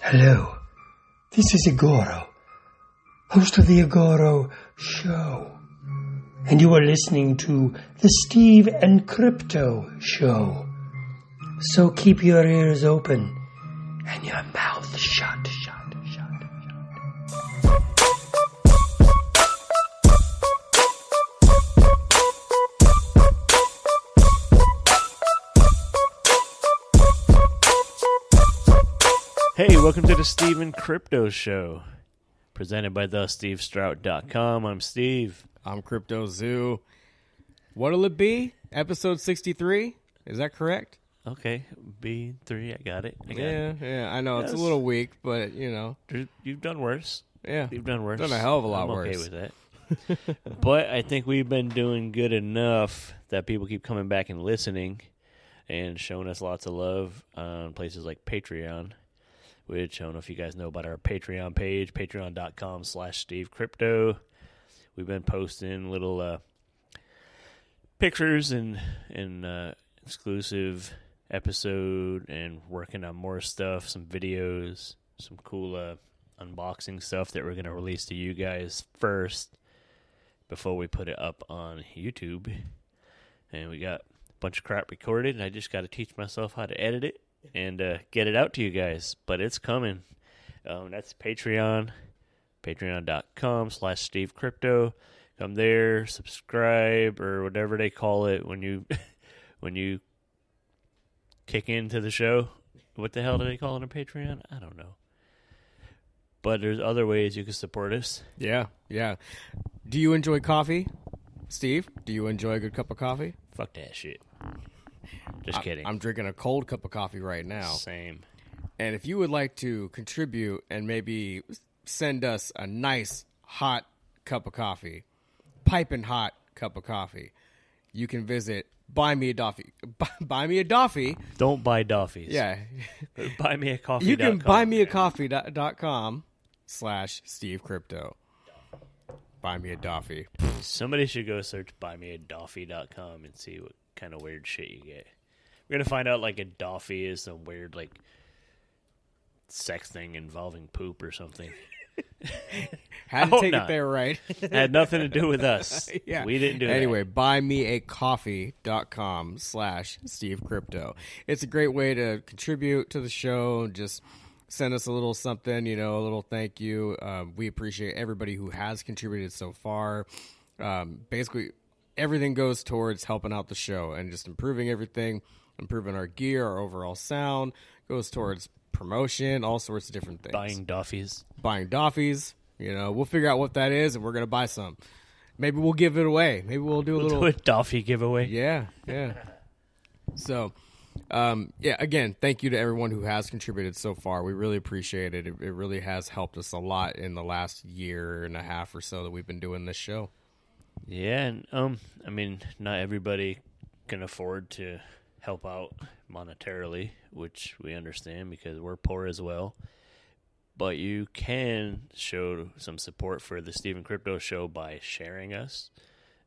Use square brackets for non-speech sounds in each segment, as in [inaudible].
Hello, this is Igoro, host of the Igoro Show. And you are listening to the Steve and Crypto Show. So keep your ears open and your mouth Hey, welcome to the Steven Crypto Show, presented by thestevestrout.com. I'm Steve. I'm Crypto Zoo. What'll it be? Episode 63? Is that correct? Okay, B3, I got it. I got Yeah, it. yeah. I know it's a little weak, but you know, You- You've done worse. yeah. You've done worse. Done a hell of a lot I'm okay worse. with that. [laughs] but I think we've been doing good enough that people keep coming back and listening and showing us lots of love on places like Patreon, which I don't know if you guys know about our Patreon page, patreon.com slash Steve Crypto. We've been posting little uh, pictures and, and uh, exclusive episode and working on more stuff, some videos, some cool uh, unboxing stuff that we're going to release to you guys first before we put it up on YouTube. And we got a bunch of crap recorded, and I just got to teach myself how to edit it and uh, get it out to you guys. But it's coming. Um, that's Patreon, patreon.com slash Steve Crypto. Come there, subscribe, or whatever they call it when you [laughs] when you kick into the show. What the hell do they call it on Patreon? I don't know. But there's other ways you can support us. Yeah, yeah. Do you enjoy coffee? Steve, do you enjoy a good cup of coffee? Fuck that shit. Just kidding. I'm drinking a cold cup of coffee right now. Same. And if you would like to contribute and maybe send us a nice hot cup of coffee, piping hot cup of coffee, you can visit buy me a doffy [laughs] buy me a doffy Don't buy Doffies. yeah [laughs] buy me a coffee. you can buy me a coffee dot, dot com slash steve crypto buy me a doffy Somebody should go search buymeadoffy.com and see what kind of weird shit you get. We're gonna find out like a doffy is some weird like sex thing involving poop or something. [laughs] had to take not. it there right Had nothing to do with us. [laughs] yeah We didn't do that. anyway buy me a coffee.com slash steve crypto it's a great way to contribute to the show just send us a little something you know a little thank you um, we appreciate everybody who has contributed so far um, basically everything goes towards helping out the show and just improving everything improving our gear our overall sound goes towards promotion all sorts of different things Buying Doffies. buying Doffies. You know, we'll figure out what that is, and we're gonna buy some. Maybe we'll give it away. Maybe we'll do a little. Do a Doffy giveaway. Yeah, yeah. [laughs] So, um, yeah. Again, thank you to everyone who has contributed so far. We really appreciate it. It, it really has helped us a lot in the last year and a half or so that we've been doing this show. Yeah, and um, I mean, not everybody can afford to help out monetarily, which we understand because we're poor as well. But you can show some support for the Stephen Crypto Show by sharing us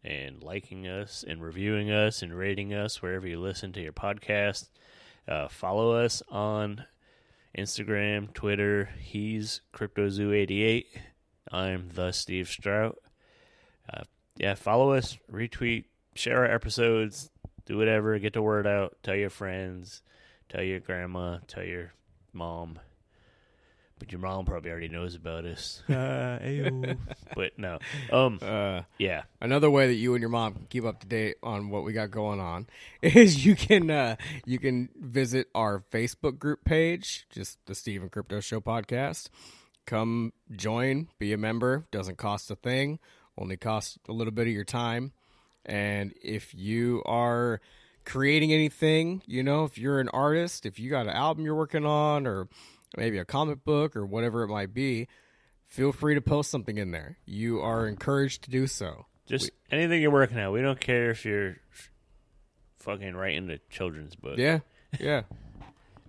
and liking us and reviewing us and rating us wherever you listen to your podcast. Uh, follow us on Instagram, Twitter. He's CryptoZoo88. I'm the Steve Strout yeah, follow us, retweet, share our episodes, do whatever, get the word out, tell your friends, tell your grandma, tell your mom. But your mom probably already knows about us. [laughs] but no. Um Uh, yeah. Another way that you and your mom can keep up to date on what we got going on [laughs] is you can uh, you can visit our Facebook group page, just the Stephen Crypto Show podcast. Come join, be a member. Doesn't cost a thing. Only costs a little bit of your time. And if you are creating anything, you know, if you're an artist, if you got an album you're working on, or maybe a comic book or whatever it might be, feel free to post something in there. You are encouraged to do so. Just anything you're working on. We don't care if you're fucking writing a children's book. Yeah, yeah. [laughs]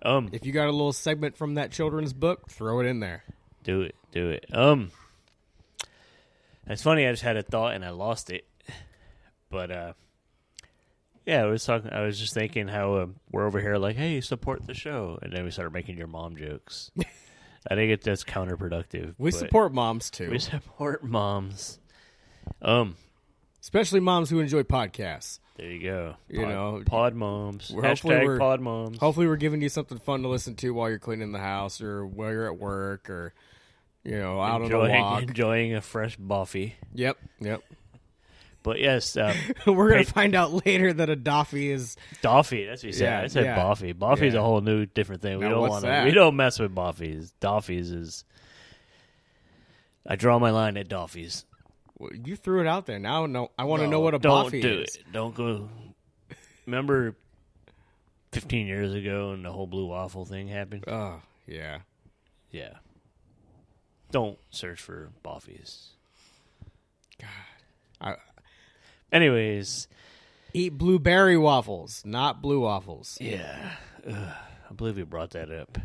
Um If you got a little segment from that children's book, throw it in there. Do it, do it. Um, it's funny. I just had a thought and I lost it. But uh, yeah, I was talking. I was just thinking how uh, we're over here like, hey, support the show, and then we started making your mom jokes. [laughs] I think it that's counterproductive. We but support moms too, we support moms. Um, especially moms who enjoy podcasts. there you go. You know, pod moms. we're- hopefully we're- pod moms. Hopefully, we're giving you something fun to listen to while you're cleaning the house or while you're at work or you know out on a enjoying, walk. enjoying a fresh Buffy. Yep, yep. But yes, uh, [laughs] we're gonna find out later that a Doffy is Doffy. That's what you said. Yeah, I said yeah. Buffy. Buffy's Yeah. a whole new different thing. We Now, don't want to. We don't mess with Buffy's. Doffy's is. I draw my line at Doffy's. well, you threw it out there. Now, no, I want to know what a don't Buffy do is. it. Don't go. Remember, fifteen years ago, and the whole blue waffle thing happened. Oh, yeah. Yeah. Don't search for Buffy's. I Anyways, eat blueberry waffles, not blue waffles. yeah, Ugh, I believe you brought that up.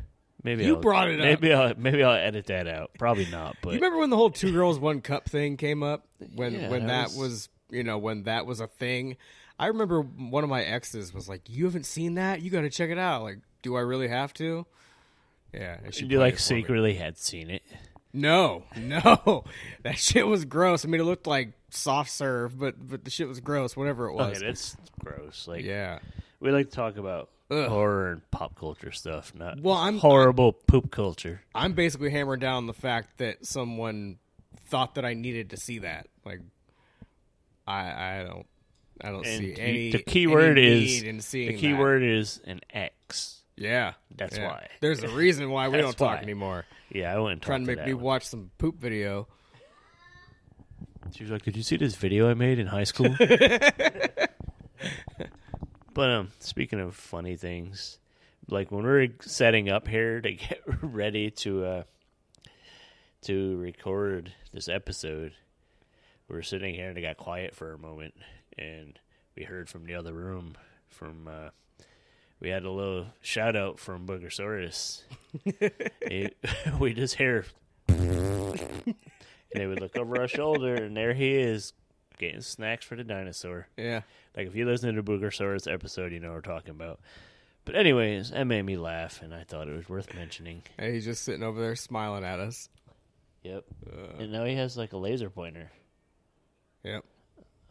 Maybe You I'll, brought it up. Maybe I'll maybe I'll edit that out. Probably not. But you remember when the whole two girls one cup thing came up? When Yeah, when that was- was you know when that was a thing. I remember one of my exes was like, "You haven't seen that? You got to check it out." Like, do I really have to? Yeah, and she you like for me. secretly had seen it. No, no, [laughs] that shit was gross. I mean, it looked like soft serve, but but the shit was gross. Whatever it was. Okay, that's gross. Like yeah. we like to talk about Ugh. horror and pop culture stuff, not Well, I'm- horrible poop culture. I'm basically hammering down the fact that someone thought that I needed to see that. Like, I I don't I don't And see you- any. the key any word is in seeing the key that. word is an X. Yeah, That's yeah. why. There's a reason why we [laughs] don't talk why. anymore. Yeah, I wouldn't Trying to make me one. watch some poop video. She was like, "Did you see this video I made in high school?" [laughs] but um, speaking of funny things, like when we're setting up here to get [laughs] ready to uh to record this episode, we were sitting here and it got quiet for a moment, and we heard from the other room from. uh we had a little shout out from Boogersaurus. [laughs] He- [laughs] we just hear and they would look over our shoulder, and there he is, getting snacks for the dinosaur. Yeah, Like if you listen to the Boogersaurus episode, you know what we're talking about. But anyways, that made me laugh, and I thought it was worth mentioning. and he's just sitting over there smiling at us. Yep. Uh, And now he has like a laser pointer. yep.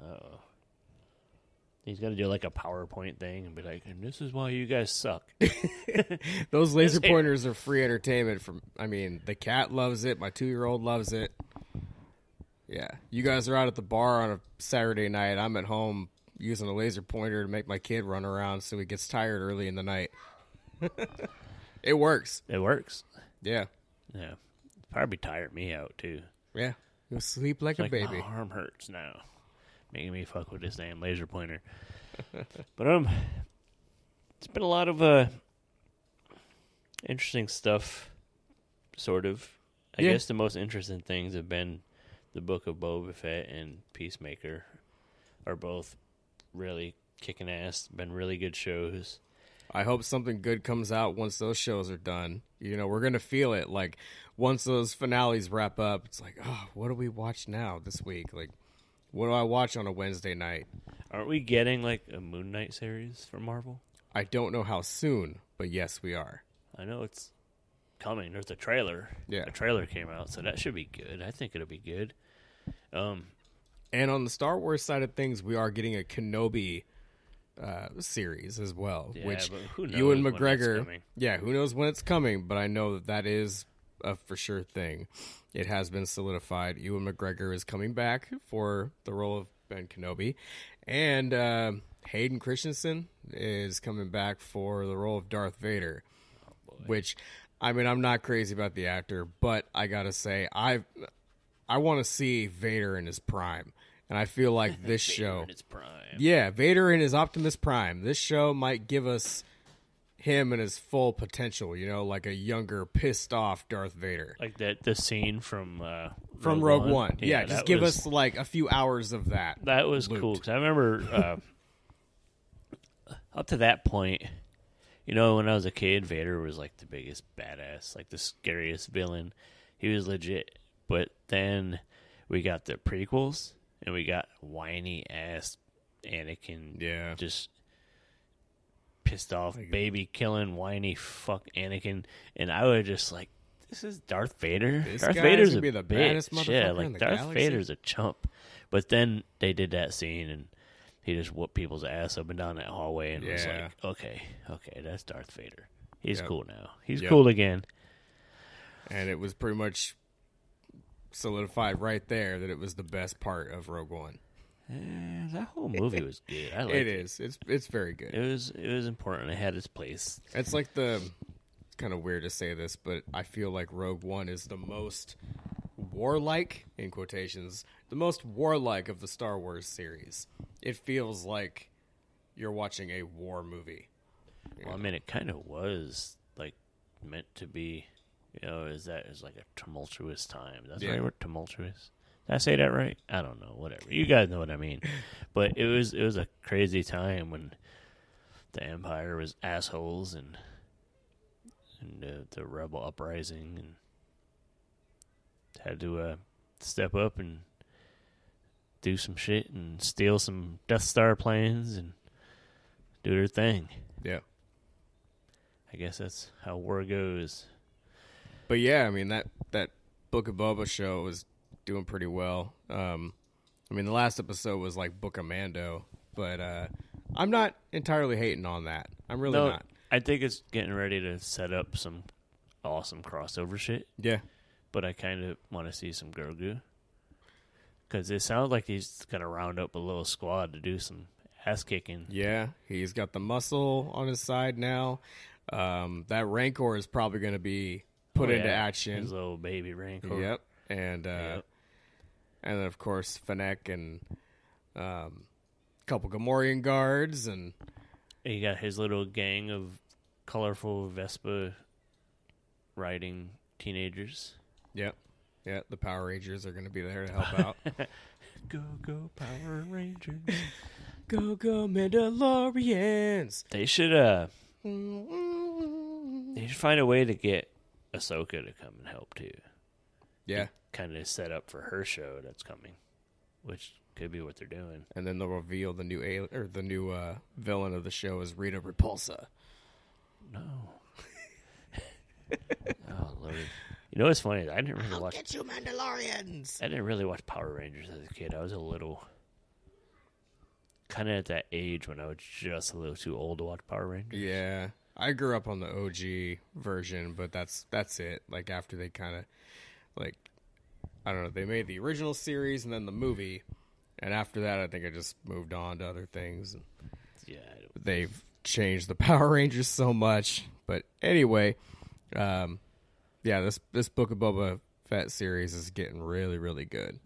Oh. He's got to do like a PowerPoint thing and be like, "And this is why you guys suck." [laughs] Those laser pointers are free entertainment. From I mean, the cat loves it. My two year old loves it. Yeah, you guys are out at the bar on a Saturday night. I'm at home using a laser pointer to make my kid run around so he gets tired early in the night. [laughs] it works. it works. Yeah, Yeah. Probably tired me out too. yeah. You'll sleep like a like baby. my arm hurts now, making me fuck with this damn laser pointer. [laughs] but um, it's been a lot of uh interesting stuff. Sort of. I Yeah. guess the most interesting things have been the Book of Boba Fett and Peacemaker, are both really kicking ass. Been really good shows. I hope something good comes out once those shows are done. You know, we're gonna feel it. Like once those finales wrap up, it's like, oh, what do we watch now this week? Like, what do I watch on a Wednesday night? Aren't we getting like a Moon Knight series from Marvel? I don't know how soon, but yes, we are. I know it's coming. There's a trailer. Yeah. a trailer came out, so that should be good. I think it'll be good. Um, And on the Star Wars side of things, we are getting a Kenobi uh, series as well. Yeah, which but who knows Ewan McGregor, coming. yeah, who knows when it's coming? But I know that that is a for sure thing. It has been solidified. Ewan McGregor is coming back for the role of Ben Kenobi, and uh, Hayden Christensen is coming back for the role of Darth Vader. which, I mean, I'm not crazy about the actor, but I gotta say, I I want to see Vader in his prime, and I feel like [laughs] this show. in its prime. Yeah, Vader in his Optimus Prime. This show might give us him in his full potential. You know, like a younger, pissed off Darth Vader Like that the scene from uh, from Rogue, One. Yeah, just give was- us like a few hours of that. that was looped. cool because I remember uh, [laughs] up to that point. You know, when I was a kid, Vader was like the biggest badass, like the scariest villain. He was legit. But then we got the prequels, and we got whiny ass Anakin. Yeah. just pissed off, baby killing, whiny fuck Anakin, and I was just like, this is Darth Vader. This Darth Vader's a be the bitch. baddest Yeah, like in the Darth galaxy. Vader's a chump. But then they did that scene and he just whooped people's ass up and down that hallway and was like, okay, okay, that's Darth Vader. He's Yep. cool now. He's Yep. cool again. and it was pretty much solidified right there that it was the best part of Rogue One. Eh, that whole movie was good. I [laughs] like it is. It's it's very good. It was it was important. It had its place. It's like the. It's kind of weird to say this, but I feel like Rogue One is the most warlike, in quotations, the most warlike of the Star Wars series. It feels like you're watching a war movie. Well, I mean, it kind of was like meant to be. You know, is that is like a tumultuous time? That's Yeah. right word, tumultuous. Did I say that right? I don't know. Whatever. You guys know what I mean. [laughs] But it was it was a crazy time when the Empire was assholes and and uh, the rebel uprising and had to uh, step up and do some shit and steal some Death Star planes and do their thing. Yeah. I guess that's how war goes. But yeah, I mean that that Book of Boba show was doing pretty well. Um, I mean the last episode was like Book of Mando, but uh, I'm not entirely hating on that. I'm really No, not. I think it's getting ready to set up some awesome crossover shit, Yeah, but I kind of want to see some Grogu. Because it sounds like he's going to round up a little squad to do some ass kicking. yeah, he's got the muscle on his side now. Um, that Rancor is probably going to be put Oh, into action. His little baby Rancor. Yep, and uh, Yep. And then of course Fennec and um, a couple Gamorrean guards and He got his little gang of colorful Vespa riding teenagers. yep, yeah, the Power Rangers are going to be there to help out. [laughs] Go, go, Power Rangers. [laughs] go go Mandalorians! they should, uh, they should find a way to get Ahsoka to come and help too. Yeah, kind of set up for her show that's coming, which could be what they're doing. and then they'll reveal the new al- or the new uh, villain of the show is Rita Repulsa. No. [laughs] oh lord! You know what's funny? I didn't really watch. Get you Mandalorians! I didn't really watch Power Rangers as a kid. I was a little, kind of at that age when I was just a little too old to watch Power Rangers. Yeah, I grew up on the OG version, but that's that's it. Like after they kind of like I don't know, they made the original series and then the movie, and after that, I think I just moved on to other things. And Yeah, I don't- they've changed the [laughs] Power Rangers so much. But anyway, um, yeah, this this Book of Boba Fett series is getting really really good.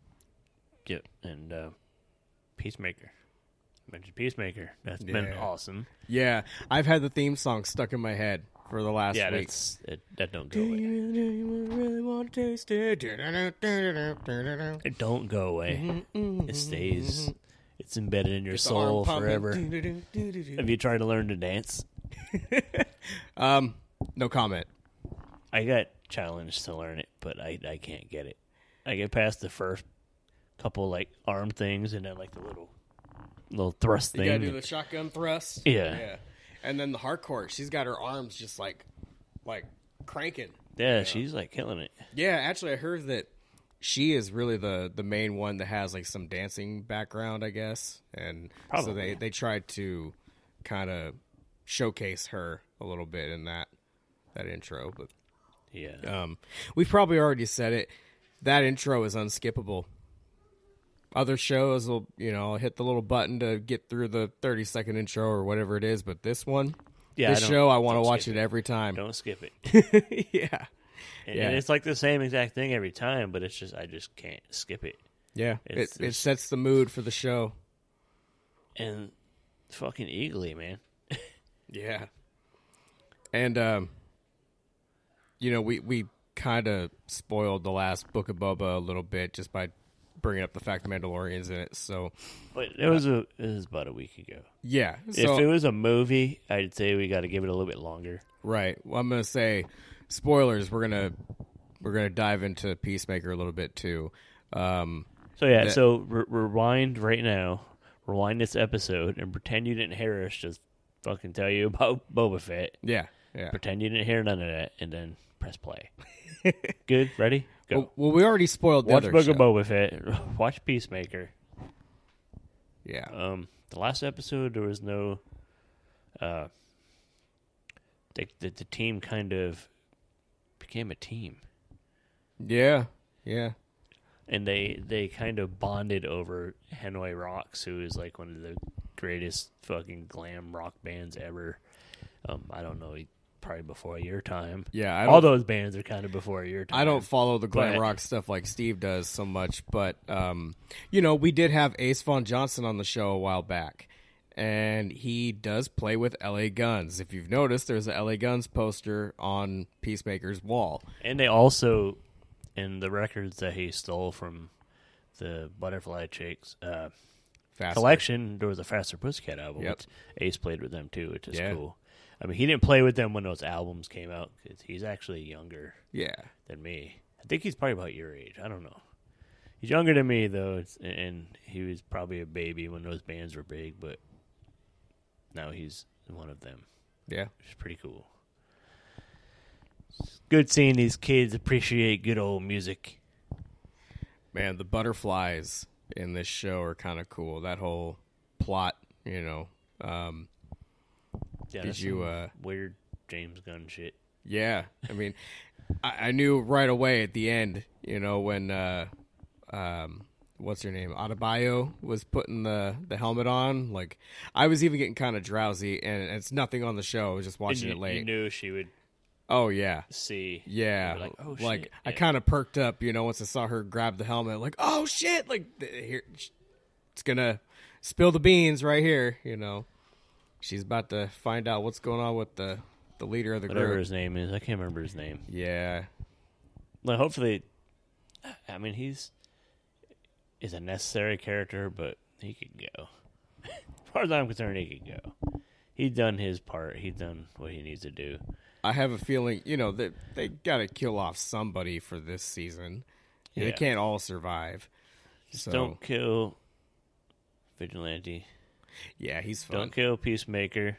yeah, and uh, Peacemaker. I mentioned Peacemaker. That's been awesome. Yeah, I've had the theme song stuck in my head for the last yeah, week. that's it, that don't go Do away. you, do you really want to taste it? It don't go away. It stays. It's embedded in your The soul forever. Have you tried to learn to dance? [laughs] Um, no comment. I got challenged to learn it, but I I can't get it. I get past the first couple like arm things and then like the little little thrust You thing. gotta do the shotgun thrust. Yeah. yeah. And then the hardcore. She's got her arms just like, like cranking. yeah, she's like killing it. Yeah, actually, I heard that she is really the the main one that has like some dancing background, I guess, and so they they tried to kind of showcase her a little bit in that that intro. But Yeah. um, we've probably already said it. That intro is unskippable. Other shows will, you know, hit the little button to get through the thirty second intro or whatever it is, but this one, yeah. this don't- show, I want to watch it every time. Don't skip it. [laughs] yeah, And, Yeah. and it's like the same exact thing every time, but it's just I just can't skip it. yeah. It It's- it it's- sets the mood for the show. And fucking eagerly man. [laughs] Yeah. And um you know, we we kind of spoiled the last Book of Boba a little bit just by bringing up the fact the Mandalorian's in it. So, But it was a it was about a week ago. yeah. So if it was a movie, I'd say we got to give it a little bit longer. right. Well, I'm going to say spoilers. We're going to we're to dive into Peacemaker a little bit too. Um So yeah, That- so re- rewind right now, rewind this episode, and pretend you didn't hear us just fucking tell you about [laughs] Boba Fett. yeah. Yeah. Pretend you didn't hear none of that, and then press play. [laughs] Good, ready, go. Well, we already spoiled the Watch other Book show. of Boba Fett. [laughs] Watch Peacemaker. Yeah. Um, the last episode there was no. Uh, the, the the team kind of became a team, Yeah. Yeah. and they they kind of bonded over Hanoi Rocks, who is like one of the greatest fucking glam rock bands ever. Um, I don't know, probably before your time. Yeah. I All those bands are kind of before your time. I don't follow the glam But- rock stuff like Steve does so much, but um, you know, we did have Ace Von Johnson on the show a while back, and he does play with L.A. Guns. If you've noticed, there's a L.A. Guns poster on Peacemaker's wall. And they also, in the records that he stole from the Butterfly Chicks uh, Faster. collection, there was a Faster Pussycat album. Yep. Which Ace played with them too, which is Yeah. cool. I mean, he didn't play with them when those albums came out because he's actually younger Yeah. than me. I think he's probably about your age. I don't know. He's younger than me though, it's, and he was probably a baby when those bands were big, but now he's one of them. Yeah. which is pretty cool. It's good seeing these kids appreciate good old music. Man, the butterflies in this show are kind of cool. That whole plot, you know. Um, Yeah, Did you, uh, weird James Gunn shit? Yeah, I mean, [laughs] I, I knew right away at the end, you know, when uh, um, what's her name, Adebayo was putting the the helmet on. Like, I was even getting kind of drowsy, and it's nothing on the show. I was just watching you, it late. you knew she would oh yeah, see. yeah. Like, oh, like shit. I kind of perked up, you know, once I saw her grab the helmet. Like, oh shit! Like, here, it's gonna spill the beans right here. You know, she's about to find out what's going on with the the leader of the whatever group. his name is. I can't remember his name. Yeah, Well, hopefully, I mean he's is a necessary character, but he could go. as [laughs] far as I'm concerned, he could go. He's done his part. He's done what he needs to do. I have a feeling, you know, that they got to kill off somebody for this season. They can't all survive. So Don't kill Vigilante. Yeah, he's fun. Don't kill Peacemaker.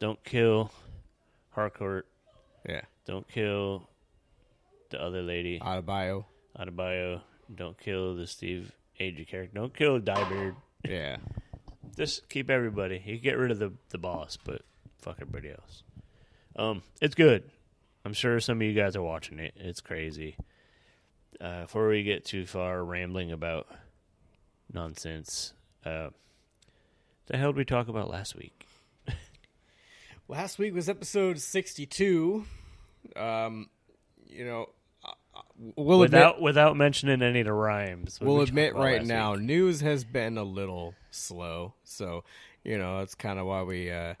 Don't kill Harcourt. yeah, Don't kill the other lady, Adebayo. Adebayo. Don't kill the Steve Agee character. Don't kill Diebeard. Yeah, [laughs] Just keep everybody. You get rid of the the boss, but fuck everybody else. Um, it's good. I'm sure some of you guys are watching it. It's crazy. Uh, before we get too far rambling about nonsense, uh, the hell did we talk about last week? [laughs] last week was episode sixty-two. Um, you know, uh, uh, we'll without admit, without mentioning any of the rhymes. we'll we admit right now, week? news has been a little slow. So you know, that's kind of why we. Uh,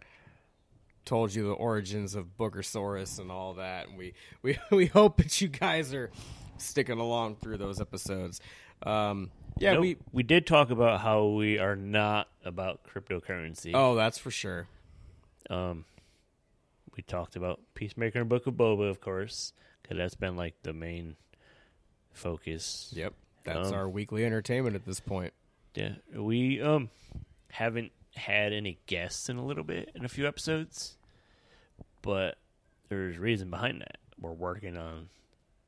told you the origins of Boogersaurus and all that. And we, we, [laughs] we hope that you guys are sticking along through those episodes. Um, yeah, Nope. we. we did talk about how we are not about cryptocurrency. Oh, that's for sure. Um, we talked about Peacemaker and Book of Boba, of course, because that's been like the main focus. Yep, that's Um, our weekly entertainment at this point. Yeah, we um haven't had any guests in a little bit in a few episodes, but there's reason behind that. We're working on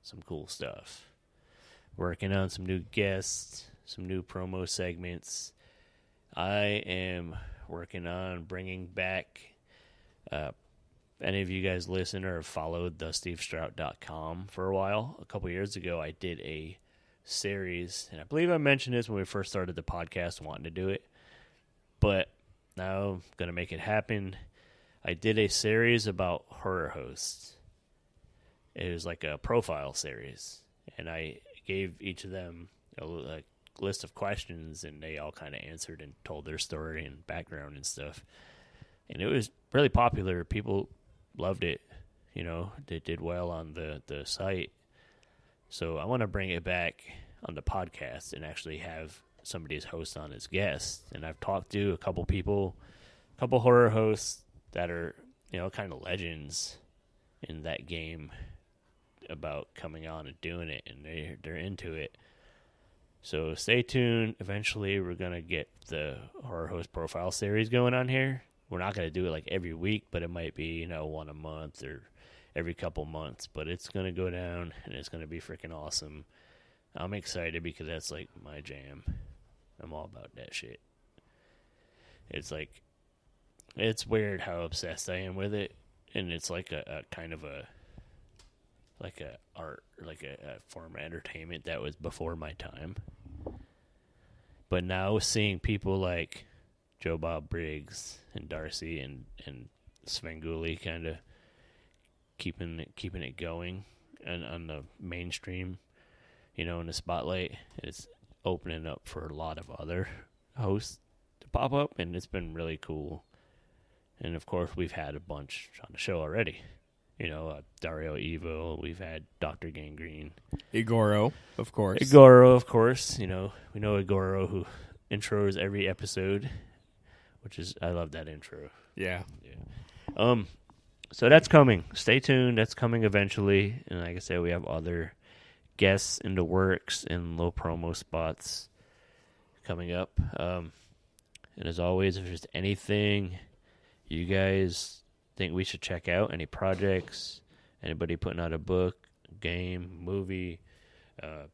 some cool stuff. Working on some new guests, some new promo segments. I am working on bringing back. Uh, any of you guys listen or followed the for a while? A couple years ago, I did a series, and I believe I mentioned this when we first started the podcast, wanting to do it. But now I'm gonna make it happen. I did a series about horror hosts. It was like a profile series, and I gave each of them a, li- a list of questions, and they all kind of answered and told their story and background and stuff. And it was really popular. People loved it. You know, they did well on the the site. So I want to bring it back on the podcast and actually have somebody as host on as guest. And I've talked to a couple people, a couple horror hosts that are you know kind of legends in that game about coming on and doing it, and they they're into it. So stay tuned. Eventually, we're gonna get the horror host profile series going on here. we're not to do it like every week, but it might be you know one a month or every couple months. But it's to go down, and it's to be freaking awesome. I'm excited because that's like my jam. I'm all about that shit. It's like it's weird how obsessed I am with it, and it's like a, a kind of a like a art, like a, a form of entertainment that was before my time. But now seeing people like Joe Bob Briggs and Darcy and and Svengoolie kind of keeping it, keeping it going and on the mainstream, you know, in the spotlight, it's opening up for a lot of other hosts to pop up, and it's been really cool. And of course, we've had a bunch on the show already. You know, uh, Dario Evo. We've had Doctor Gangrene. Igoro, of course. Igoro, of course. You know, we know Igoro who intros every episode, which is I love that intro. yeah. Um, so that's coming. Stay tuned. That's coming eventually. And like I said, we have other guests in the works and low promo spots coming up. Um, and as always, if there's anything you guys think we should check out, any projects, anybody putting out a book, game, movie, uh,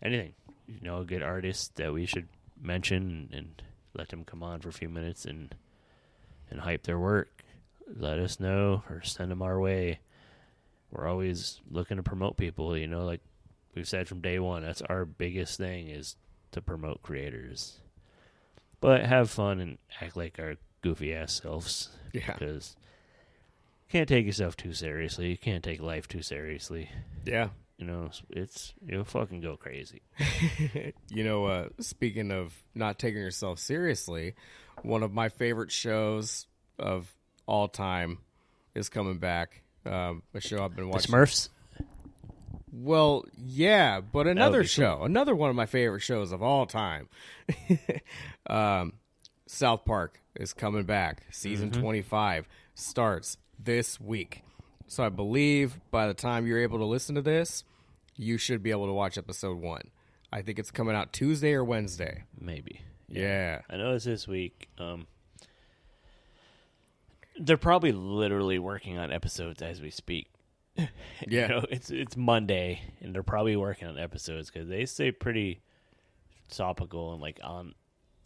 anything, you know, a good artist that we should mention and let them come on for a few minutes and and hype their work, let us know or send them our way. We're always looking to promote people, you know, like we've said from day one, that's our biggest thing is to promote creators. But have fun and act like our goofy ass selves Yeah. because you can't take yourself too seriously. You can't take life too seriously. Yeah. You know, it's you'll fucking go crazy. [laughs] You know, uh, speaking of not taking yourself seriously, one of my favorite shows of all time is coming back. Um, a show I've been The watching. Smurfs. Well, yeah, but another be cool. show, another one of my favorite shows of all time. [laughs] um, South Park is coming back. Season Mm-hmm. 25 starts this week. So I believe by the time you're able to listen to this, you should be able to watch episode 1. I think it's coming out Tuesday or Wednesday. Maybe. Yeah. I know it's this week. Um, they're probably literally working on episodes as we speak. [laughs] Yeah. You know, it's it's Monday, and they're probably working on episodes because they stay pretty topical and like on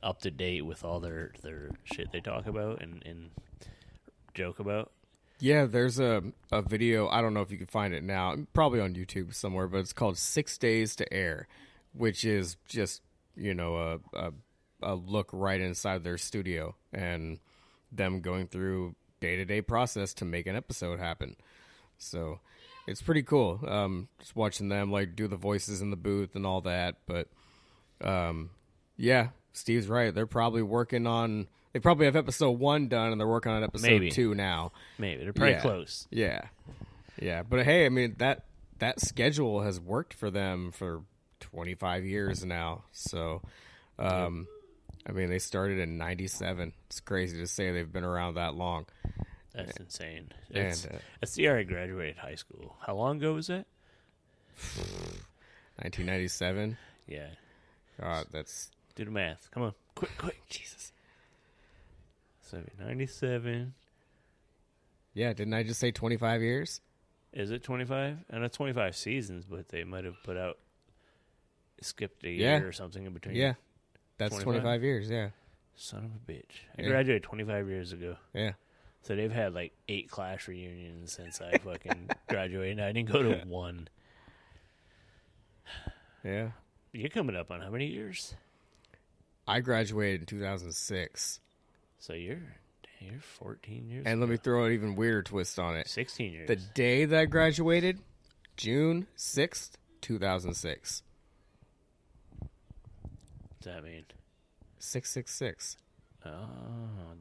up to date with all their their shit they talk about and and joke about. Yeah, there's a a video. I don't know if you can find it now. Probably on YouTube somewhere, but it's called Six Days to Air, which is just you know a a, a look right inside their studio and them going through day to day process to make an episode happen. So it's pretty cool. Um, just watching them like do the voices in the booth and all that. But um, yeah, Steve's right. They're probably working on. They probably have episode one done, and they're working on episode Maybe. two now. Maybe they're pretty Yeah. close. Yeah, yeah, but hey, I mean that that schedule has worked for them for 25 years now. So, um, I mean, they started in '97. It's crazy to say they've been around that long. That's insane. It's, And uh, that's the year I graduated high school. How long ago was that? 1997. [sighs] Yeah. God, that's Do the math. Come on. Quick, quick. Jesus. So 97. yeah. Didn't I just say 25 years? Is it 25? And it's 25 seasons, but they might have put out, skipped a Yeah. year or something in between. Yeah, that's 25? 25 years. Yeah, Son of a bitch. I Yeah. graduated 25 years ago. yeah. So they've had like eight class reunions since I fucking [laughs] graduated. I didn't go to one. Yeah. You're coming up on how many years? I graduated in 2006. So you're, you're 14 years. And let me throw an even weirder twist on it. 16 years. The day that I graduated, June 6th, 2006. What's that mean? 666. Oh,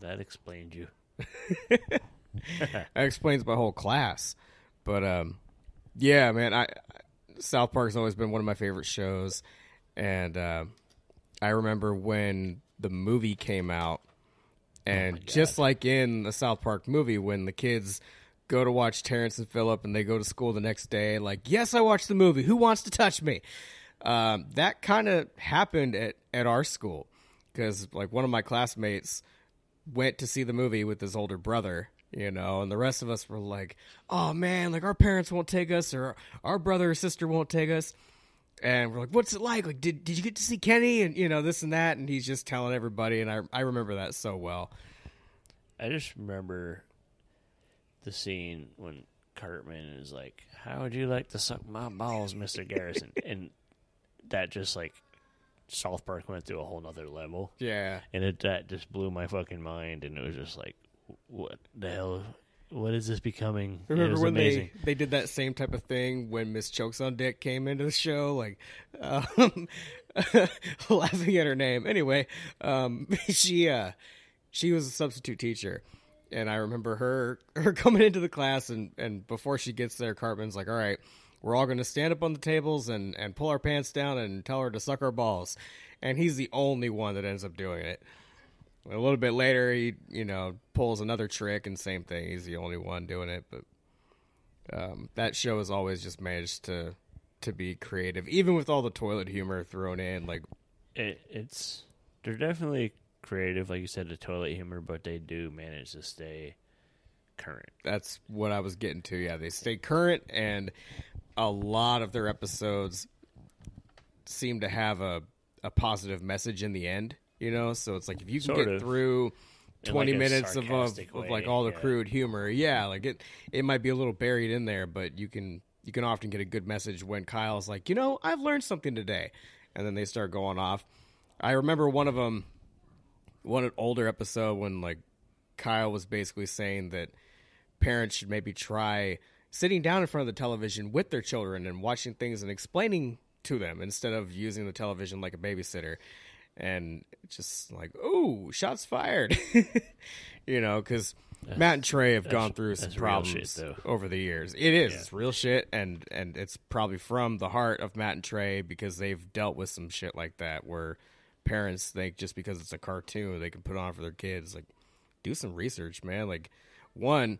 that explained you. [laughs] [laughs] That explains my whole class. But um yeah, man, I South Park's always been one of my favorite shows and uh, I remember when the movie came out and just like in the South Park movie when the kids go to watch Terrance and Phillip and they go to school the next day like, "Yes, I watched the movie. Who wants to touch me?" Um, that kind of happened at, at our school because like one of my classmates went to see the movie with his older brother, you know, and the rest of us were like, "Oh man, like our parents won't take us, or our brother or sister won't take us." And we're like, "What's it like? Like, did did you get to see Kenny?" And you know, this and that, and he's just telling everybody, and I I remember that so well. I just remember the scene when Cartman is like, "How would you like to suck my balls, Mister Garrison?" [laughs] and that just like South Park went to a whole nother level, Yeah, and it that just blew my fucking mind. And it was just like, what the hell? What is this becoming? Remember when amazing. they they did that same type of thing when Miss Choksondik came into the show, like um, [laughs] laughing at her name. Anyway, um, [laughs] she uh, she was a substitute teacher, and I remember her her [laughs] coming into the class, and and before she gets there, Cartman's like, "All right, we're all going to stand up on the tables and and pull our pants down and tell her to suck our balls," and he's the only one that ends up doing it. A little bit later, he you know pulls another trick, and same thing. He's the only one doing it, but um, that show has always just managed to to be creative, even with all the toilet humor thrown in. Like, it, it's they're definitely creative, like you said, the toilet humor, but they do manage to stay current. that's what I was getting to. Yeah, they stay current, and a lot of their episodes seem to have a a positive message in the end. You know, so it's like if you can Sort get of. through. 20 like, minutes of, of, of like all the yeah. crude humor yeah like it it might be a little buried in there but you can you can often get a good message when kyle's like you know i've learned something today and then they start going off i remember one of them one an older episode when like kyle was basically saying that parents should maybe try sitting down in front of the television with their children and watching things and explaining to them instead of using the television like a babysitter and just like oh shots fired. [laughs] You know because matt and trey have gone through some problems shit, over the years. It is it's real shit and and it's probably from the heart of matt and trey because they've dealt with some shit like that where parents think just because it's a cartoon they can put on for their kids like do some research man. Like one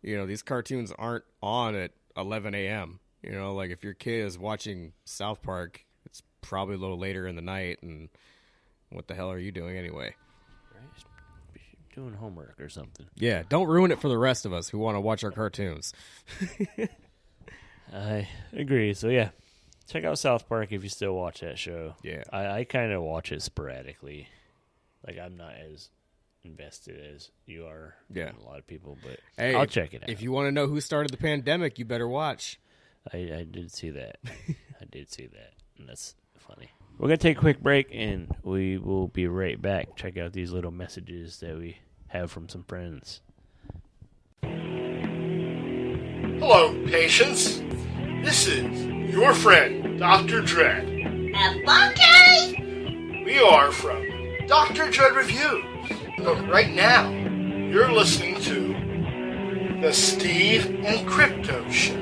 you know these cartoons aren't on at 11 a.m you know? Like if your kid is watching south park it's probably a little later in the night and what the hell are you doing anyway Right? Doing homework or something. yeah don't ruin it for the rest of us who want to watch our cartoons [laughs] I agree. So yeah, check out South Park if you still watch that show. Yeah. I, I kind of watch it sporadically. Like I'm not as invested as you are. Yeah. a lot of people, but hey I'll if- check it out. if you want to know who started the pandemic you better watch I, I did see that. [laughs] I did see that, and that's funny. We're gonna take a quick break, and we will be right back. Check out these little messages that we have from some friends. Hello, patients. This is your friend, Dr. Dread. Okay. We are from Dr. Dread Reviews. But right now, you're listening to The Steve and Crypto Show.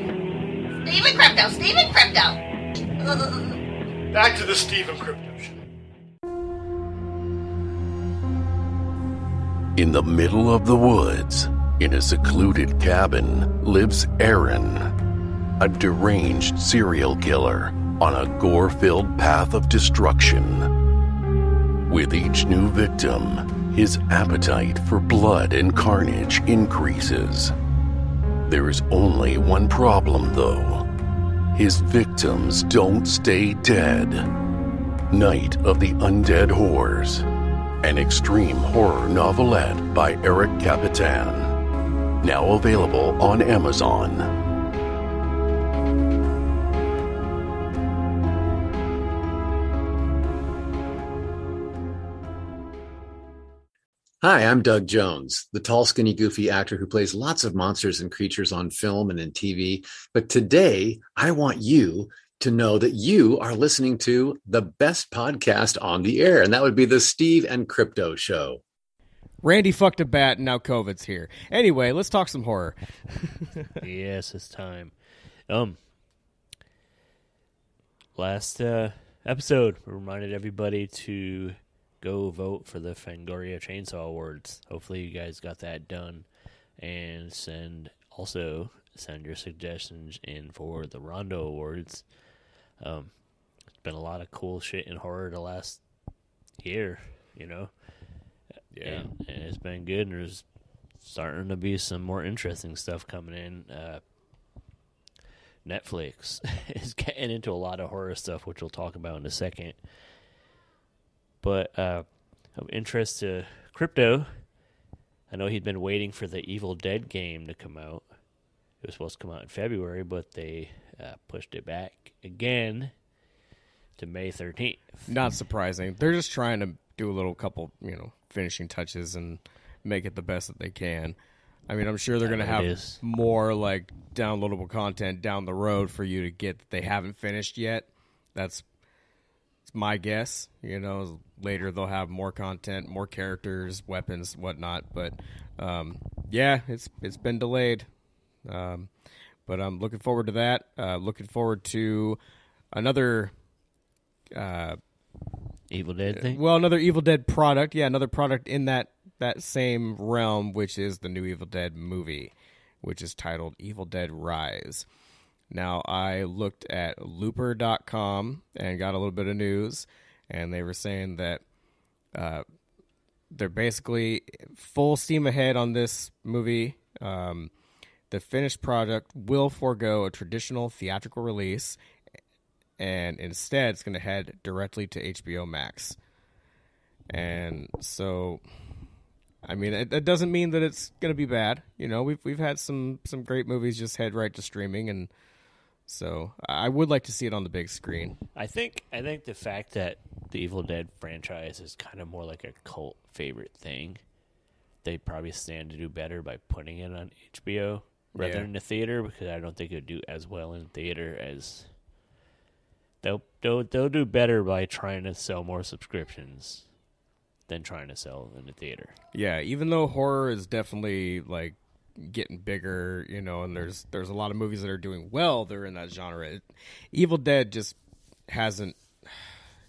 Steven Crypto, Steven Crypto. [laughs] Back to the Steve and Crypto Show. In the middle of the woods, in a secluded cabin, lives Aaron, a deranged serial killer on a gore filled path of destruction. With each new victim, his appetite for blood and carnage increases. There is only one problem, though his victims don't stay dead. Night of the Undead Whores an extreme horror novelette by Eric Capitan. Now available on Amazon. Hi, I'm Doug Jones, the tall, skinny, goofy actor who plays lots of monsters and creatures on film and in TV. But today, I want you to know that you are listening to the best podcast on the air, and that would be the Steve and Crypto Show. randy fucked a bat and now covid's here anyway let's talk some horror [laughs] yes, it's time. Um, last uh, episode, reminded everybody to go vote for the Fangoria Chainsaw Awards. Hopefully, you guys got that done, and send also send your suggestions in for the Rondo Awards. Um, it's been a lot of cool shit in horror the last year, you know. Yeah. and, and it's been good. And there's starting to be some more interesting stuff coming in. Uh, Netflix [laughs] is getting into a lot of horror stuff, which we'll talk about in a second. But uh, of interest to crypto, I know he'd been waiting for the Evil Dead game to come out. It was supposed to come out in February, but they uh, pushed it back again to May 13th. Not surprising. They're just trying to do a little couple, you know, finishing touches and make it the best that they can. I mean, I'm sure they're going to have more like downloadable content down the road for you to get that they haven't finished yet. That's my guess. You know, later they'll have more content, more characters, weapons, whatnot. But um, yeah, it's it's been delayed. Um, but I'm looking forward to that. Uh, looking forward to another uh, Evil Dead thing? well, another Evil Dead product. Yeah, another product in that that same realm, which is the new Evil Dead movie, which is titled Evil Dead Rise. Now, I looked at looper.com and got a little bit of news, and they were saying that uh, they're basically full steam ahead on this movie. Um, the finished product will forego a traditional theatrical release and instead it's going to head directly to HBO Max. And so, I mean, it, it doesn't mean that it's going to be bad. You know, we've we've had some some great movies just head right to streaming, and so I would like to see it on the big screen. I think I think the fact that the Evil Dead franchise is kind of more like a cult favorite thing, they probably stand to do better by putting it on HBO rather Yeah. than the theater because I don't think it would do as well in theater as they'll they'll they'll do better by trying to sell more subscriptions than trying to sell in the theater. Yeah, even though horror is definitely like getting bigger, you know, and there's there's a lot of movies that are doing well. They're in that genre. It, Evil Dead just hasn't.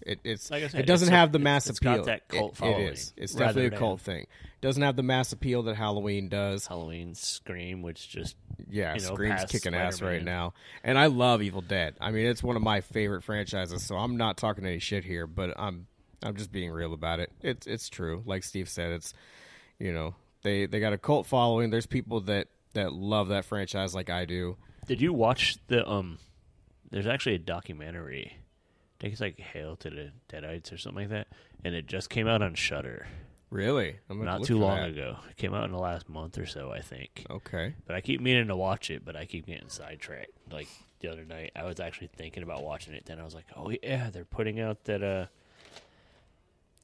It, it's Like said, it doesn't it's have the mass it's appeal. got that cult It- following, It is. It's definitely a cult thing. Doesn't have the mass appeal that Halloween does. Halloween, Scream, which just Yeah, you know, Scream's kicking ass right now, and I love Evil Dead. I mean, it's one of my favorite franchises. So I'm not talking any shit here, but I'm I'm just being real about it. It's it's true. Like Steve said, it's you know they they got a cult following. There's people that that love that franchise like I do. Did you watch the um? There's actually a documentary. I think it's like Hail to the Deadites or something like that, and it just came out on Shudder Really, I'm not too long that. ago. It came out in the last month or so, I think. Okay, But I keep meaning to watch it, but I keep getting sidetracked. Like the other night, I was actually thinking about watching it. Then I was like, oh yeah, they're putting out that uh,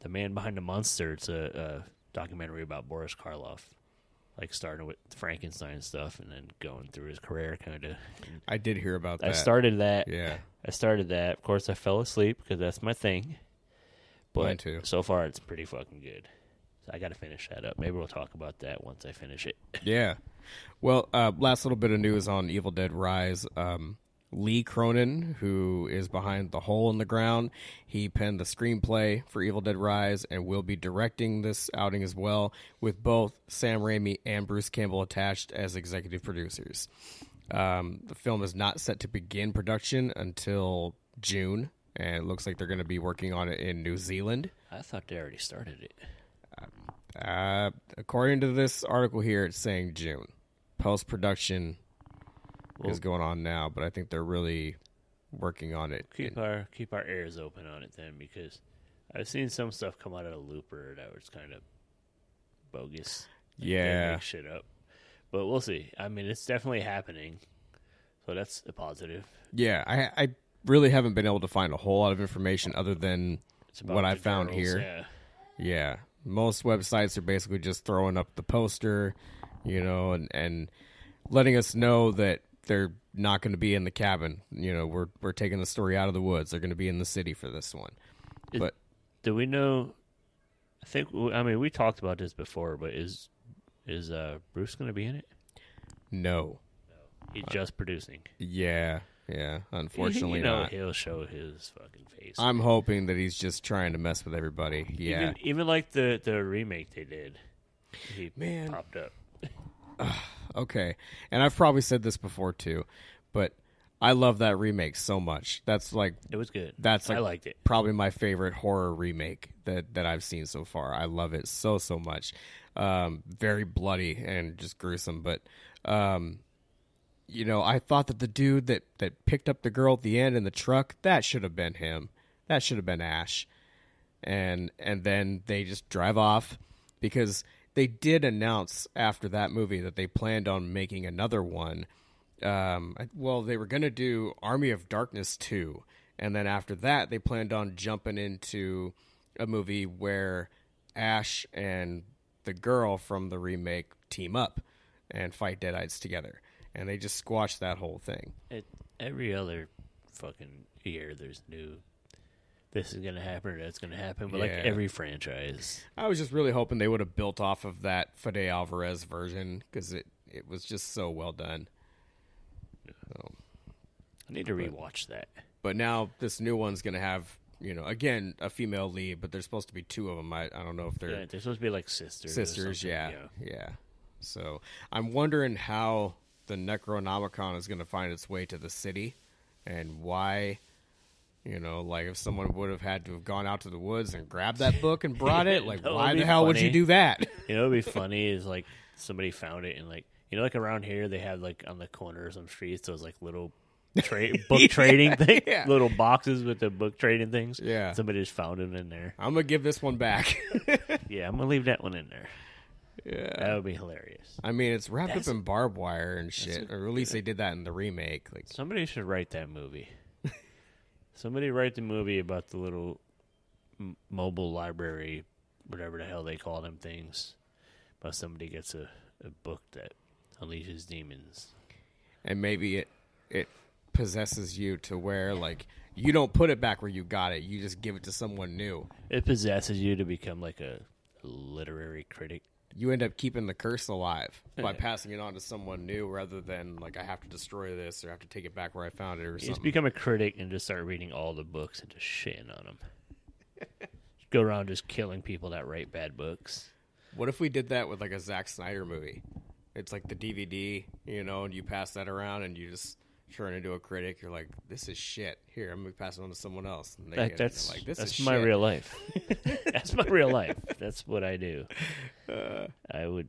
the man behind the monster. It's a, a documentary about Boris Karloff, like starting with Frankenstein stuff and then going through his career, kind of. I did hear about that. I started that. Yeah, I started that. Of course, I fell asleep because that's my thing. But Mine too. so far, it's pretty fucking good. So I got to finish that up. Maybe we'll talk about that once I finish it. Yeah. Well, uh, last little bit of news on Evil Dead Rise. Um, Lee Cronin, who is behind The Hole in the Ground, he penned the screenplay for Evil Dead Rise and will be directing this outing as well, with both Sam Raimi and Bruce Campbell attached as executive producers. Um, the film is not set to begin production until June, and it looks like they're going to be working on it in New Zealand. I thought they already started it. Uh, according to this article here, it's saying June. Post production is going on now, but I think they're really working on it. Keep our keep our ears open on it then, because I've seen some stuff come out of a Looper that was kind of bogus. Like, they Yeah. make shit up. But we'll see. I mean, it's definitely happening, so that's a positive. Yeah, I I really haven't been able to find a whole lot of information other than what I found girls, here. Yeah. Yeah, most websites are basically just throwing up the poster, you know, and and letting us know that they're not going to be in the cabin. You know, we're we're taking the story out of the woods. They're going to be in the city for this one. But Do we know? I think I mean we talked about this before, but is is uh, Bruce going to be in it? no, He's just producing. yeah, yeah. Unfortunately, you know not. he'll show his fucking face. I'm hoping that he's just trying to mess with everybody. Yeah. even, even like the the remake they did, he Man. popped up. Okay. And I've probably said this before too, but I love that remake so much. That's like It was good. That's like I liked it. Probably my favorite horror remake that that I've seen so far. I love it so so much. Um, very bloody and just gruesome, but um, you know, I thought that the dude that that picked up the girl at the end in the truck that should have been him. That should have been Ash. And and then they just drive off because they did announce after that movie that they planned on making another one um, well, they were going to do Army of Darkness 2. And then after that, they planned on jumping into a movie where Ash and the girl from the remake team up and fight Deadites together. And they just squashed that whole thing. It, every other fucking year, there's new. This is gonna happen or that's gonna happen, but like every franchise, I was just really hoping they would have built off of that Fede Alvarez version because it, it was just so well done. So, I need to rewatch that. but now this new one's going to have, you know, again, a female lead, but there's supposed to be two of them. I, I don't know if they're. Yeah, they're supposed to be like sisters. sisters something, yeah, yeah so i'm wondering how the necronomicon is going to find its way to the city and why you know like if someone would have had to have gone out to the woods and grabbed that book and [laughs] brought it like That would why be the hell would you do that [laughs] You know, what'd be funny is like somebody found it and like you know, like around here they have like on the corners of streets those like little tra- [laughs] book trading thing, yeah. little boxes with the book trading things. Yeah. somebody just found it in there. i'm gonna give this one back Yeah, I'm gonna leave that one in there. yeah That would be hilarious. i mean it's wrapped That's- up in barbed wire and shit or at least they did that in the remake like Somebody should write that movie. Somebody write the movie about the little m- mobile library, whatever the hell they call them things. But somebody gets a, a book that unleashes demons. and maybe it it possesses you to where like you don't put it back where you got it you just give it to someone new It possesses you to become like a literary critic. You end up keeping the curse alive by passing it on to someone new rather than like I have to destroy this or I have to take it back where I found it or You just something. become a critic and just start reading all the books and just shitting on them. [laughs] Go around just killing people that write bad books. what if we did that with like a Zack Snyder movie? It's like the DVD, you know, and you pass that around and you just turn into a critic. You're like, this is shit. Here, I'm gonna pass it on to someone else. And they That, get it, that's like, this that's is my shit. real life. [laughs] [laughs] that's my real life. That's what I do. Uh. I would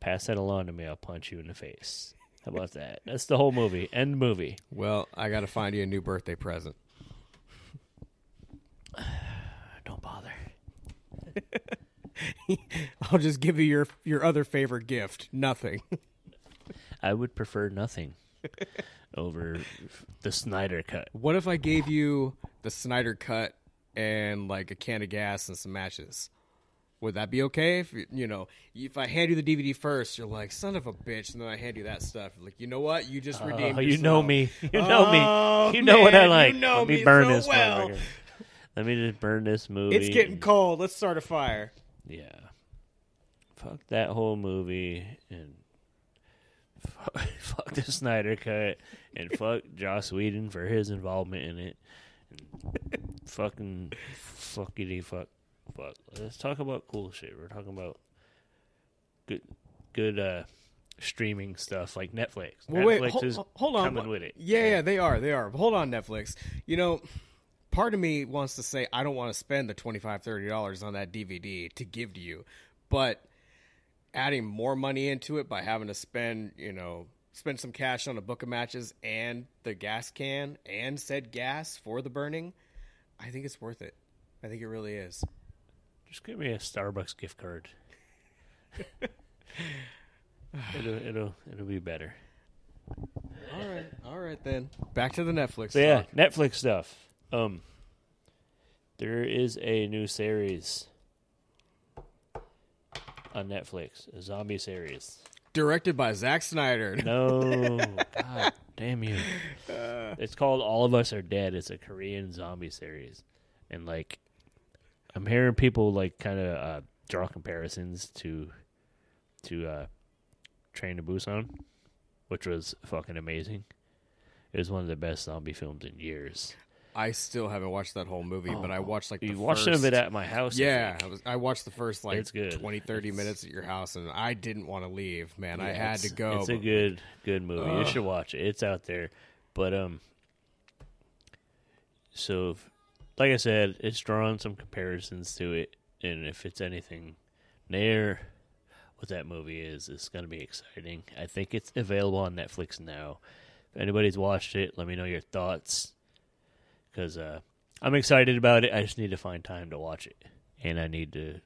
pass that along to me. I'll punch you in the face. How about that? That's the whole movie. End movie. Well, I got to find you a new birthday present. [sighs] Don't bother. [laughs] I'll just give you your your other favorite gift. Nothing. I would prefer nothing [laughs] over the Snyder cut. What if I gave you the Snyder cut and like a can of gas and some matches? Would that be okay? If you- know, if I hand you the DVD first, you're like, "Son of a bitch," and then I hand you that stuff. Like, you know what? You just redeemed. Oh, you know me. You know Oh, me. You know what I like. You know Let me, me burn so this well. Let me just burn this movie. It's getting cold. Let's start a fire. Yeah. Fuck that whole movie and fuck, fuck the Snyder cut and fuck Joss Whedon for his involvement in it. And fucking fuckity fuck fuck. Let's talk about cool shit. We're talking about good good uh streaming stuff like Netflix. Well, Netflix wait, hold, is hold on. coming with it. Yeah, yeah, they are. They are. Hold on, Netflix. You know, part of me wants to say I don't want to spend the $25 $30 on that DVD to give to you, but adding more money into it by having to spend, you know, spend some cash on a book of matches and the gas can and said gas for the burning, I think it's worth it. I think it really is. Just give me a Starbucks gift card. [sighs] it'll it'll it'll be better. All right. All right then. Back to the Netflix. So yeah. Netflix stuff. Um, there is a new series on Netflix, a zombie series. Directed by Zack Snyder. [laughs] No, God damn you! It's called All of Us Are Dead. It's a Korean zombie series, and like, I'm hearing people like kind of uh, draw comparisons to to uh, Train to Busan, which was fucking amazing. It was one of the best zombie films in years. I still haven't watched that whole movie, but I watched like the You watched some first, of it at my house. Yeah. I, was, I watched the first like It's good. 20, 30 It's- minutes at your house, and I didn't want to leave. Man, I had to go. It's a good, good movie. You should watch it. It's out there. But um, so like I said, it's drawing some comparisons to it, and if it's anything near what that movie is, it's going to be exciting. I think it's available on Netflix now. If anybody's watched it, let me know your thoughts, because uh, I'm excited about it. I just need to find time to watch it, and I need to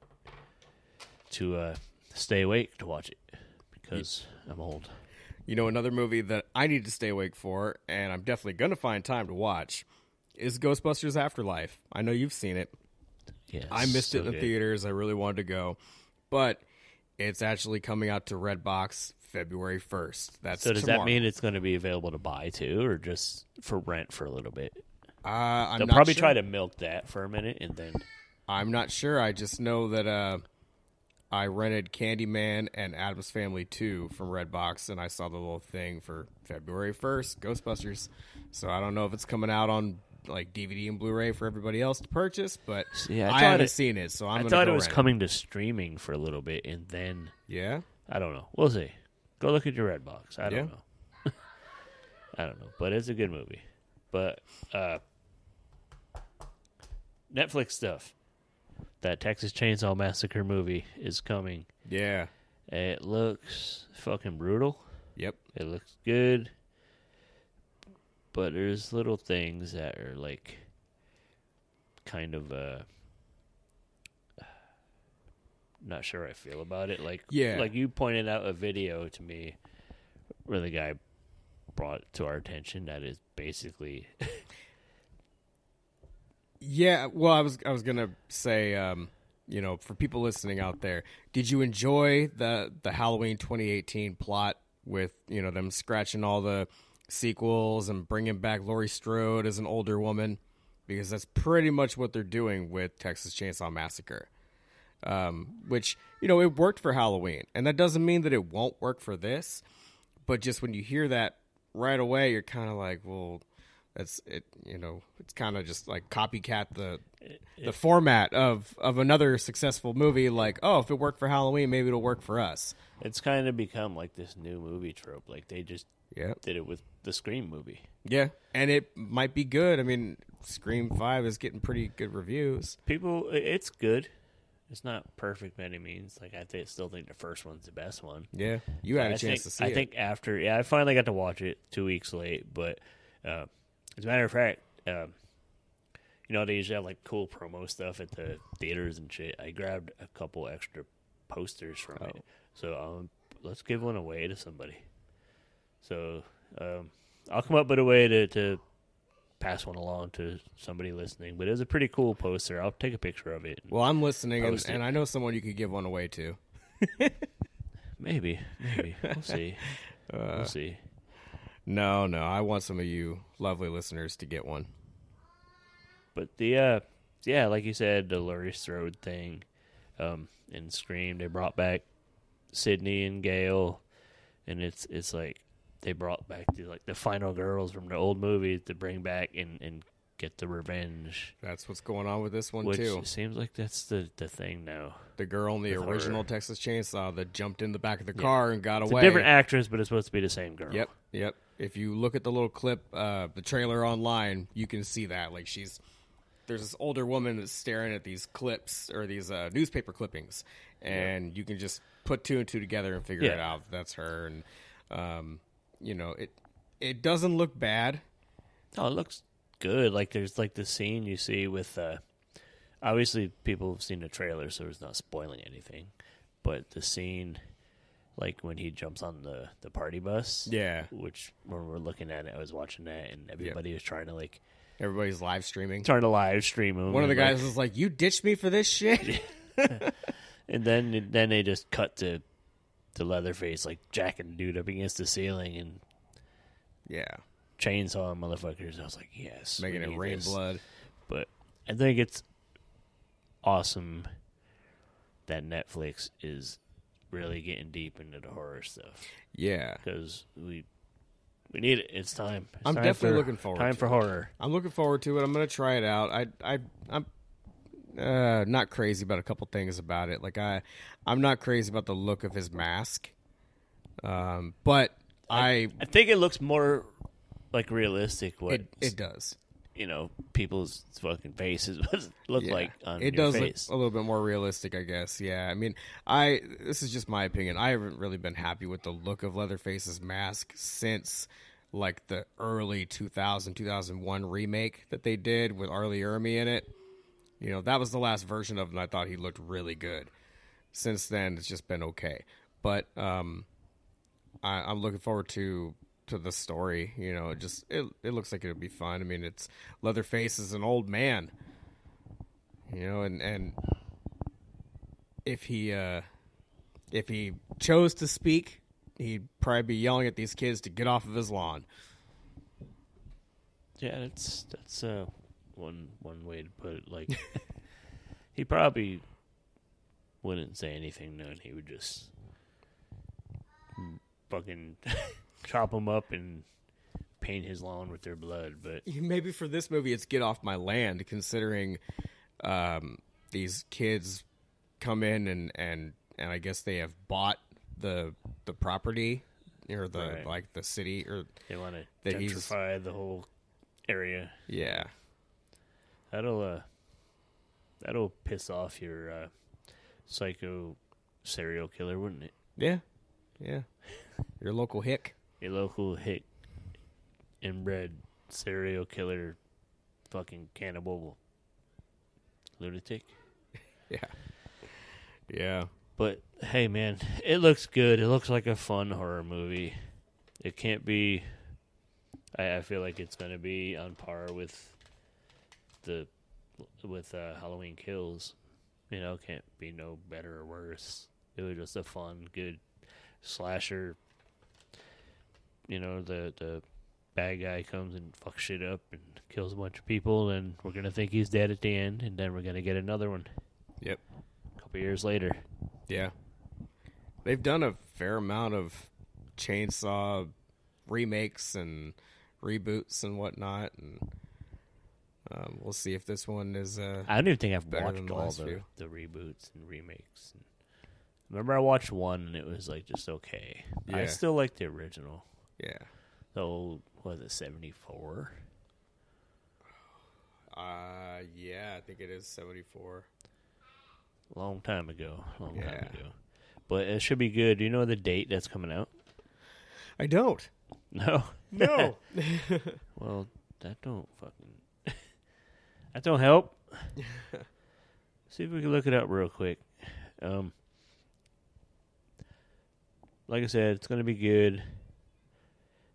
to uh, stay awake to watch it because I'm old. You know, another movie that I need to stay awake for, and I'm definitely going to find time to watch, is Ghostbusters Afterlife. I know you've seen it. Yeah, I missed so it in the good. theaters. I really wanted to go, but it's actually coming out to Redbox February 1st. That's So does tomorrow. that mean it's going to be available to buy too, or just for rent for a little bit? Uh, I'm They'll probably sure. try to milk that for a minute, and then I'm not sure. I just know that uh, I rented Candyman and Addams Family 2 from Redbox, and I saw the little thing for February 1st, Ghostbusters. So I don't know if it's coming out on like DVD and Blu-ray for everybody else to purchase, but See, I I, haven't it- seen it, so I'm i thought it was coming to streaming for a little bit, and then Yeah, I don't know. We'll see. Go look at your red box. I don't Yeah. know. [laughs] I don't know, but it's a good movie. But uh, Netflix stuff. That Texas Chainsaw Massacre movie is coming. yeah, It looks fucking brutal. yep. It looks good. But there's little things that are like kind of uh not sure I feel about it. Like Yeah. like you pointed out a video to me where the guy brought to our attention that is basically [laughs] Yeah, well, I was I was gonna say, um, you know, for people listening out there, did you enjoy the the Halloween 2018 plot with you know them scratching all the sequels and bringing back Laurie Strode as an older woman? Because that's pretty much what they're doing with Texas Chainsaw Massacre. Um, which you know it worked for Halloween, and that doesn't mean that it won't work for this. But just when you hear that right away, you're kind of like, well, that's it. You know, it's kind of just like copycat the the format of of another successful movie. Like, oh, if it worked for Halloween, maybe it'll work for us. it's kind of become like this new movie trope. Like they just Yeah, did it with the Scream movie. yeah, and it might be good. I mean, Scream Five is getting pretty good reviews. People it's good. It's not perfect by any means. Like I th- still think the first one's the best one. Yeah, you had a I chance think, to see I it. think after, yeah, I finally got to watch it two weeks late. But uh, as a matter of fact, um, you know they usually have like cool promo stuff at the theaters and shit. I grabbed a couple extra posters from Oh. it, so um, let's give one away to somebody. So um, I'll come up with a way to, to pass one along to somebody listening. But it was a pretty cool poster. I'll take a picture of it. Well, I'm listening, and, and I know someone you could give one away to. [laughs] Maybe, maybe we'll see. [laughs] Uh, we'll see. No, no, I want some of you lovely listeners to get one. But the uh yeah, like you said, the Laurie Strode thing, um, in Scream, they brought back Sydney and Gail and it's it's like they brought back the like the final girls from the old movies to bring back and, and get the revenge. That's what's going on with this one Which too. seems like that's the, the thing now. The girl in the with original her. Texas Chainsaw that jumped in the back of the car and got It's away. a different actress, but it's supposed to be the same girl. Yep, yep. If you look at the little clip, uh, the trailer online, you can see that. Like she's there's this older woman that's staring at these clips or these uh, newspaper clippings, and you can just put two and two together and figure it Yeah. out. That's her, and um, you know it. It doesn't look bad. Oh, it looks good. Like there's like the scene you see with uh obviously people have seen the trailer so it's not spoiling anything. But the scene like when he jumps on the the party bus. Yeah. Which when we're looking at it, I was watching that and everybody was trying to like Everybody's live streaming. trying to live stream him. One of the and, like- guys was like, "You ditched me for this shit." [laughs] and then then they just cut to to Leatherface like jacking the dude up against the ceiling and yeah, chainsaw motherfuckers. I was like, yes, making it rain this. blood. But I think it's awesome that Netflix is really getting deep into the horror stuff Yeah, because we we need it. It's time. It's I'm time definitely for- looking forward Time to for it. horror. I'm looking forward to it. I'm gonna try it out. I I I'm uh, not crazy about a couple things about it. Like I I'm not crazy about the look of his mask. Um, but I I think it looks more like realistic what It it does. You know people's fucking faces [laughs] look Yeah. like on it does face. look a little bit more realistic, I guess. Yeah, I mean, I this is just my opinion. I haven't really been happy with the look of Leatherface's mask since like the early 2000 2001 remake that they did with R. Lee Ermey in it. You know, that was the last version of him. I thought he looked really good. Since then, it's just been okay. But um, I, I'm looking forward to to the story. You know, it just it it looks like it'll be fun. I mean, it's Leatherface is an old man. You know, and and if he uh if he chose to speak, he'd probably be yelling at these kids to get off of his lawn. Yeah, that's that's uh one one way to put it. Like [laughs] he probably wouldn't say anything. None. He would just fucking [laughs] chop them up and paint his lawn with their blood. But [laughs] Maybe for this movie, it's get off my land, considering um, these kids come in and and and I guess they have bought the the property or the Right. like the city or they want to gentrify the whole area. yeah That'll uh, that'll piss off your uh, psycho serial killer, wouldn't it? yeah yeah your local hick Your local hick inbred serial killer, fucking cannibal lunatic. [laughs] yeah yeah But hey, man, it looks good. It looks like a fun horror movie. It can't be. I, I feel like it's gonna be on par with the with uh, Halloween Kills. You know, can't be no better or worse. It was just a fun, good slasher. You know, the the bad guy comes and fucks shit up and kills a bunch of people, and we're gonna think he's dead at the end, and then we're gonna get another one yep a couple years later. Yeah. They've done a fair amount of chainsaw remakes and reboots and whatnot, and um, we'll see if this one is. Uh, I don't even think I've watched the all the, few. the reboots and remakes. And remember, I watched one and it was like just okay. I still like the original. Yeah. The old was it seventy four? Uh, yeah, I think it is seventy four. Long time ago. Long Yeah. time ago. But it should be good. Do you know the date that's coming out? I don't. No. [laughs] No. [laughs] Well, that don't fucking [laughs] that don't help. See if we can look it up real quick. Um, like I said, it's gonna be good.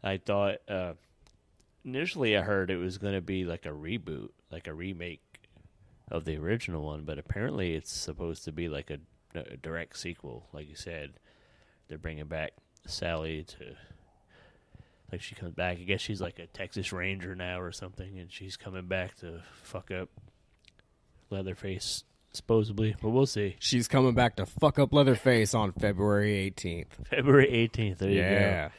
I thought uh, initially I heard it was gonna be like a reboot, like a remake of the original one, but apparently it's supposed to be like a, a direct sequel. Like you said, they're bringing back Sally to like she comes back. I guess she's like a Texas Ranger now or something, and she's coming back to fuck up Leatherface, supposedly. But we'll see. She's coming back to fuck up Leatherface on February eighteenth. February eighteenth. There you Yeah. go.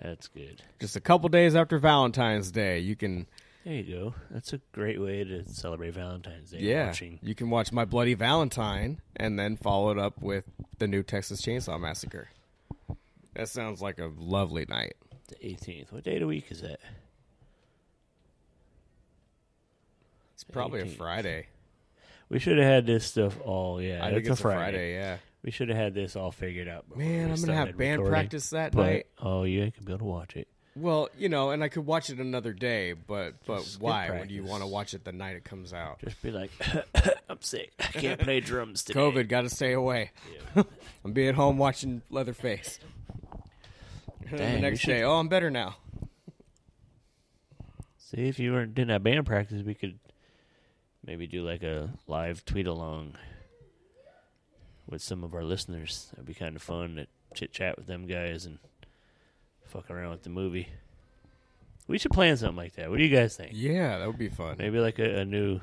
That's good. Just a couple days after Valentine's Day, you can There you go. That's a great way to celebrate Valentine's Day. yeah, Watching. you can watch My Bloody Valentine and then follow it up with the new Texas Chainsaw Massacre. That sounds like a lovely night. The eighteenth. What day of the week is that? It's probably a Friday. We should have had this stuff all. Yeah, I think it's a Friday. Friday. Yeah. We should have had this all figured out. Man, I'm gonna have band recording. practice that But- night. Oh, you ain't gonna be able to watch it. Well, you know, and I could watch it another day, but but Just skip why would you want to watch it the night it comes out? Just be like, [coughs] I'm sick. I can't play drums today. COVID, got to stay away. [laughs] I'm being home watching Leatherface. [laughs] Dang, the next should- day, oh, I'm better now. See, if you weren't didn't have band practice, we could maybe do like a live tweet along with some of our listeners. That'd be kind of fun to chit chat with them guys and fuck around with the movie. We should plan something like that. What do you guys think? Yeah, that would be fun. Maybe like a, a new.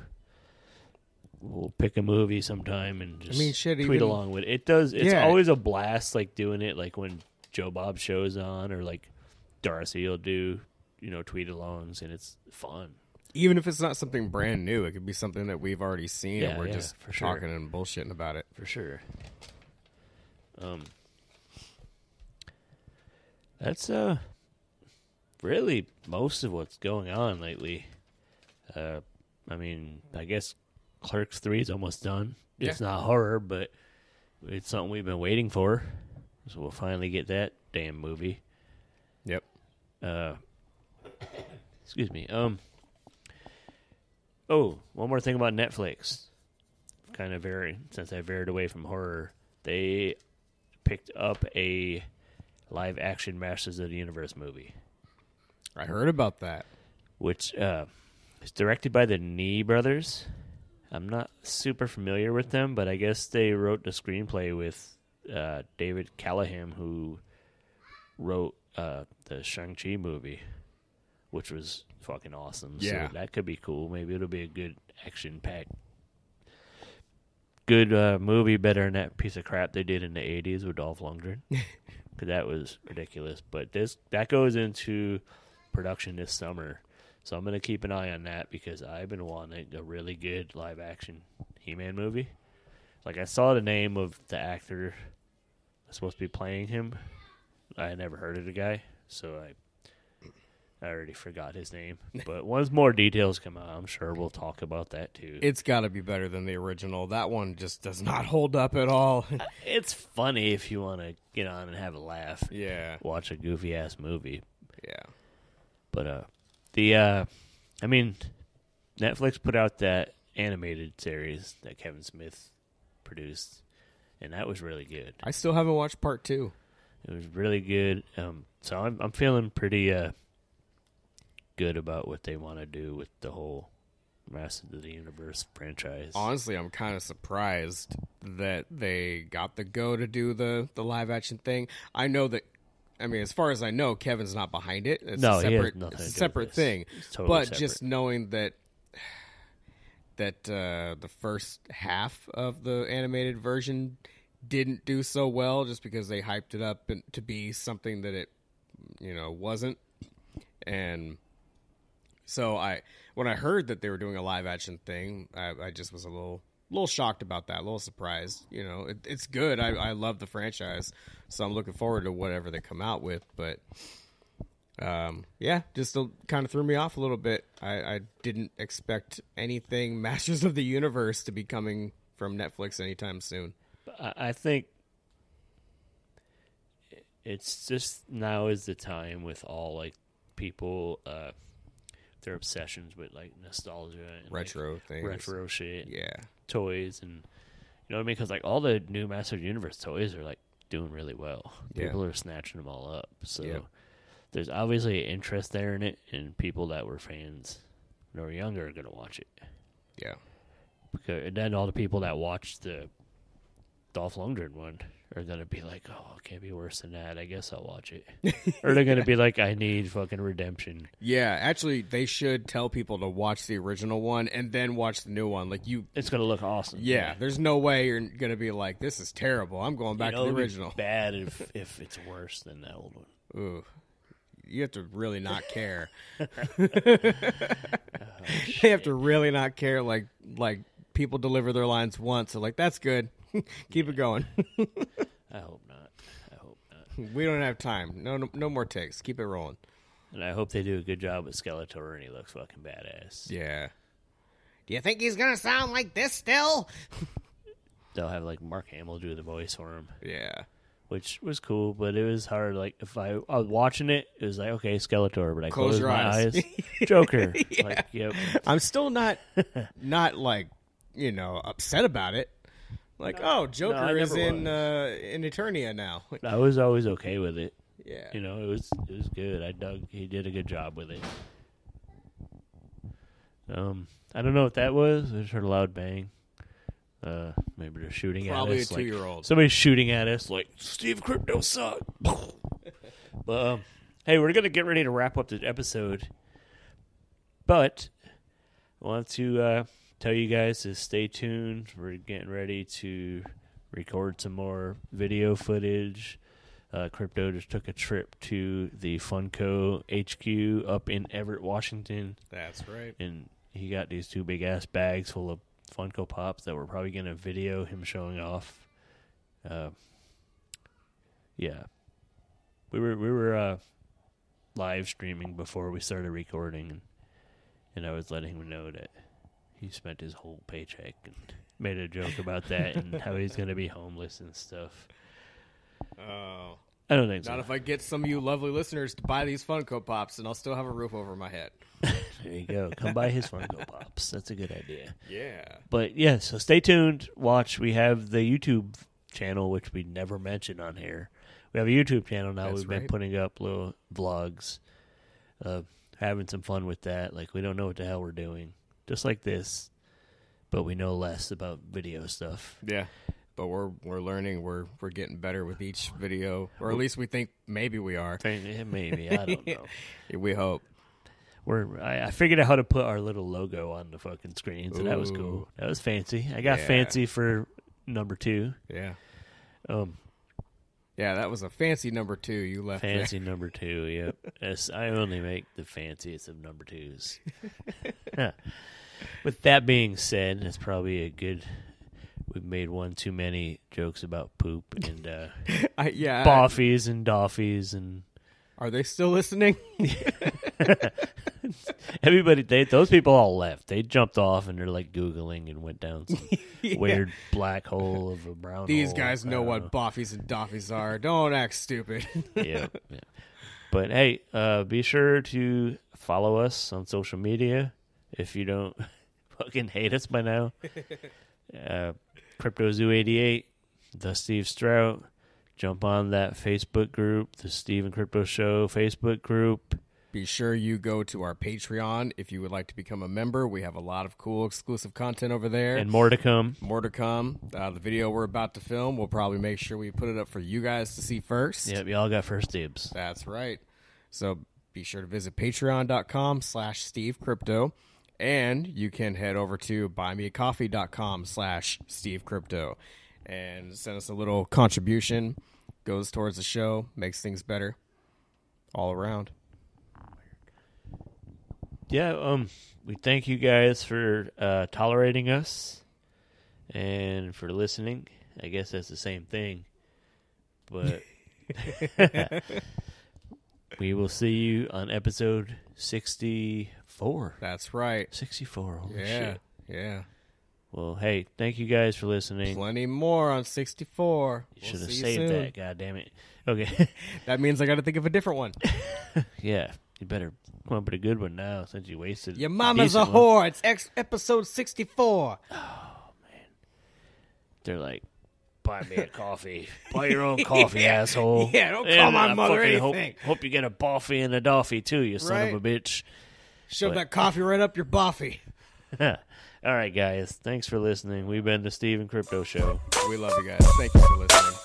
We'll pick a movie sometime and just mean, shit, tweet even- along with it. It does. It's Yeah. always a blast, like doing it, like when Joe Bob shows on, or like Darcy will do, you know, tweet alongs, and it's fun. Even if it's not something brand new, it could be something that we've already seen Yeah, and we're yeah, just for sure. talking and bullshitting about it. for sure. Um, that's uh, really most of what's going on lately. Uh, I mean, I guess Clerks Three is almost done. Yeah. It's not horror, but it's something we've been waiting for. So we'll finally get that damn movie. Yep. Uh, [coughs] excuse me. Um. Oh, one more thing about Netflix. Kind of very since I veered away from horror, they picked up a live action Masters of the Universe movie, I heard about that. which uh, is directed by the Nee brothers. I'm not super familiar with them, but I guess they wrote the screenplay with uh, David Callaham, who wrote uh, the Shang Chi movie, which was fucking awesome. Yeah. so that could be cool. Maybe it'll be a good action packed, good uh, movie. Better than that piece of crap they did in the '80s with Dolph Lundgren, [laughs] because that was ridiculous. But this that goes into production this summer. So I'm gonna keep an eye on that because I've been wanting a really good live action He-Man movie. Like I saw the name of the actor that's supposed to be playing him. I never heard of the guy, so I I already forgot his name. But once more details come out, I'm sure we'll talk about that too. It's got to be better than the original. That one just does not hold up at all. [laughs] it's funny if you want to get on and have a laugh. yeah. Watch a goofy ass movie, Yeah. But uh the uh I mean Netflix put out that animated series that Kevin Smith produced and that was really good. I still haven't watched part two. It was really good. Um so I'm I'm feeling pretty uh good about what they want to do with the whole Masters of the Universe franchise. Honestly, I'm kind of surprised that they got the go to do the the live action thing. I know that. I mean, as far as I know, Kevin's not behind it. It's No, a separate, nothing it's a to do with separate thing. Totally but separate. just knowing that [sighs] that uh, the first half of the animated version didn't do so well, just because they hyped it up to be something that it, you know, wasn't, and so I when I heard that they were doing a live action thing, I, I just was a little little shocked about that, a little surprised. You know, it, it's good. I, I love the franchise, so I'm looking forward to whatever they come out with. But um, yeah, just kind of threw me off a little bit. I, I didn't expect anything [laughs] Masters of the Universe to be coming from Netflix anytime soon. I I think it's just now is the time with all like people uh their obsessions with like nostalgia and like, Retro things, retro shit, Yeah, toys, and you know what I mean? Because like all the new Master Universe toys are like doing really well. Yeah. People are snatching them all up. So Yep. there's obviously an interest there in it, and people that were fans that were younger are gonna watch it. yeah. Because, and then all the people that watched the Dolph Lundgren one are gonna be like, "Oh, it can't be worse than that. I guess I'll watch it." [laughs] or they're gonna be like, "I need fucking redemption." Yeah, actually, they should tell people to watch the original one and then watch the new one. Like you, It's gonna look awesome. yeah. There's no way you're gonna be like, "This is terrible." I'm going You back know, to it'd the be original. [laughs] Bad if if it's worse than the old one. Ooh, you have to really not care. Oh, [laughs] they have to really not care. Like, like people deliver their lines once, so like that's good. [laughs] Keep it going. I hope not. I hope not. we don't have time. No, no, no more takes. Keep it rolling. And I hope they do a good job with Skeletor, and he looks fucking badass. Yeah. Do you think he's gonna sound like this still? [laughs] They'll have like Mark Hamill do the voice for him. Yeah. which was cool, but it was hard. Like if I, I was watching it, it was like okay, Skeletor, but I Close closed your my eyes. eyes, [laughs] Joker. Like yep, I'm still not, not like, you know, upset about it. Like, oh, Joker I is in uh, in Eternia now. [laughs] I was always okay with it. yeah. You know, it was it was good. I dug. He did a good job with it. Um, I don't know what that was. I just heard a loud bang. Uh, maybe they're shooting Probably at a us. like, two-year-old. Somebody's shooting at us. Like Steve Crypto suck. [laughs] but um, hey, we're gonna get ready to wrap up the episode. But I want to uh, tell you guys to stay tuned. We're getting ready to record some more video footage. Uh, Crypto just took a trip to the Funko HQ up in Everett, Washington, That's right. and he got these two big ass bags full of Funko Pops that we're probably gonna video him showing off. Uh, yeah, we were we were uh, live streaming before we started recording, and, and I was letting him know that he spent his whole paycheck and made a joke about that and [laughs] how he's going to be homeless and stuff. Oh. I don't think Not so. if I get some of you lovely listeners to buy these Funko Pops, and I'll still have a roof over my head. [laughs] There you go. Come buy his Funko Pops. That's a good idea. Yeah. But yeah, so stay tuned. Watch. We have the YouTube channel, which we never mentioned on here. We have a YouTube channel now. That's We've been putting up little vlogs, uh, having some fun with that. Like we don't know what the hell we're doing, just like this, but we know less about video stuff. Yeah. But we're we're learning. We're we're getting better with each video, or at least we think maybe we are. Maybe I don't [laughs] know. We hope. We're I, I figured out how to put our little logo on the fucking screens, and that was cool. That was fancy. I got Yeah. fancy for number two. Yeah. Um, Yeah, that was a fancy number two you left there. Fancy [laughs] number two, yep. Yes, I only make the fanciest of number twos. [laughs] With that being said, that's probably a good. We've made one too many jokes about poop and uh, [laughs] I, yeah. boffies and doffies and Are they still listening? [laughs] everybody. They those people all left. They jumped off and they're like googling and went down some [laughs] weird black hole of a brown. These hole. guys I know what boffies and doffies are. Don't act stupid. [laughs] yeah, yeah. But hey, uh, be sure to follow us on social media if you don't fucking hate us by now. Uh, CryptoZoo88, the Steve Strout. Jump on that Facebook group, the Steve and Crypto Show Facebook group. Be sure you go to our Patreon if you would like to become a member. We have a lot of cool exclusive content over there. And more to come. more to come. Uh, the video we're about to film, we'll probably make sure we put it up for you guys to see first. Yep, y'all got first dibs. That's right. So be sure to visit patreon.com slash Steve Crypto. And you can head over to buymeacoffee.com slash Steve Crypto and send us a little contribution. Goes towards the show, makes things better all around. Yeah, um, we thank you guys for uh, tolerating us and for listening. I guess that's the same thing, but [laughs] [laughs] we will see you on episode sixty-four. That's right. Sixty-four. Holy Yeah. shit! Yeah. Well, hey, thank you guys for listening. Plenty more on 64. You We'll should have saved that. God damn it. Okay. [laughs] That means I got to think of a different one. yeah, you better come up with a good one now since you wasted. Your mama's a decent one. whore. It's ex- episode 64. Oh man, They're like, buy me a coffee. [laughs] Buy your own coffee, asshole. Yeah, don't call And my I mother fucking hope. Hope you get a boffy and a doffy too, you son of a bitch. Shove But- that coffee right up your boffy. [laughs] All right, guys. Thanks for listening. We've been the Steve and Crypto Show. We love you guys. Thank you for listening.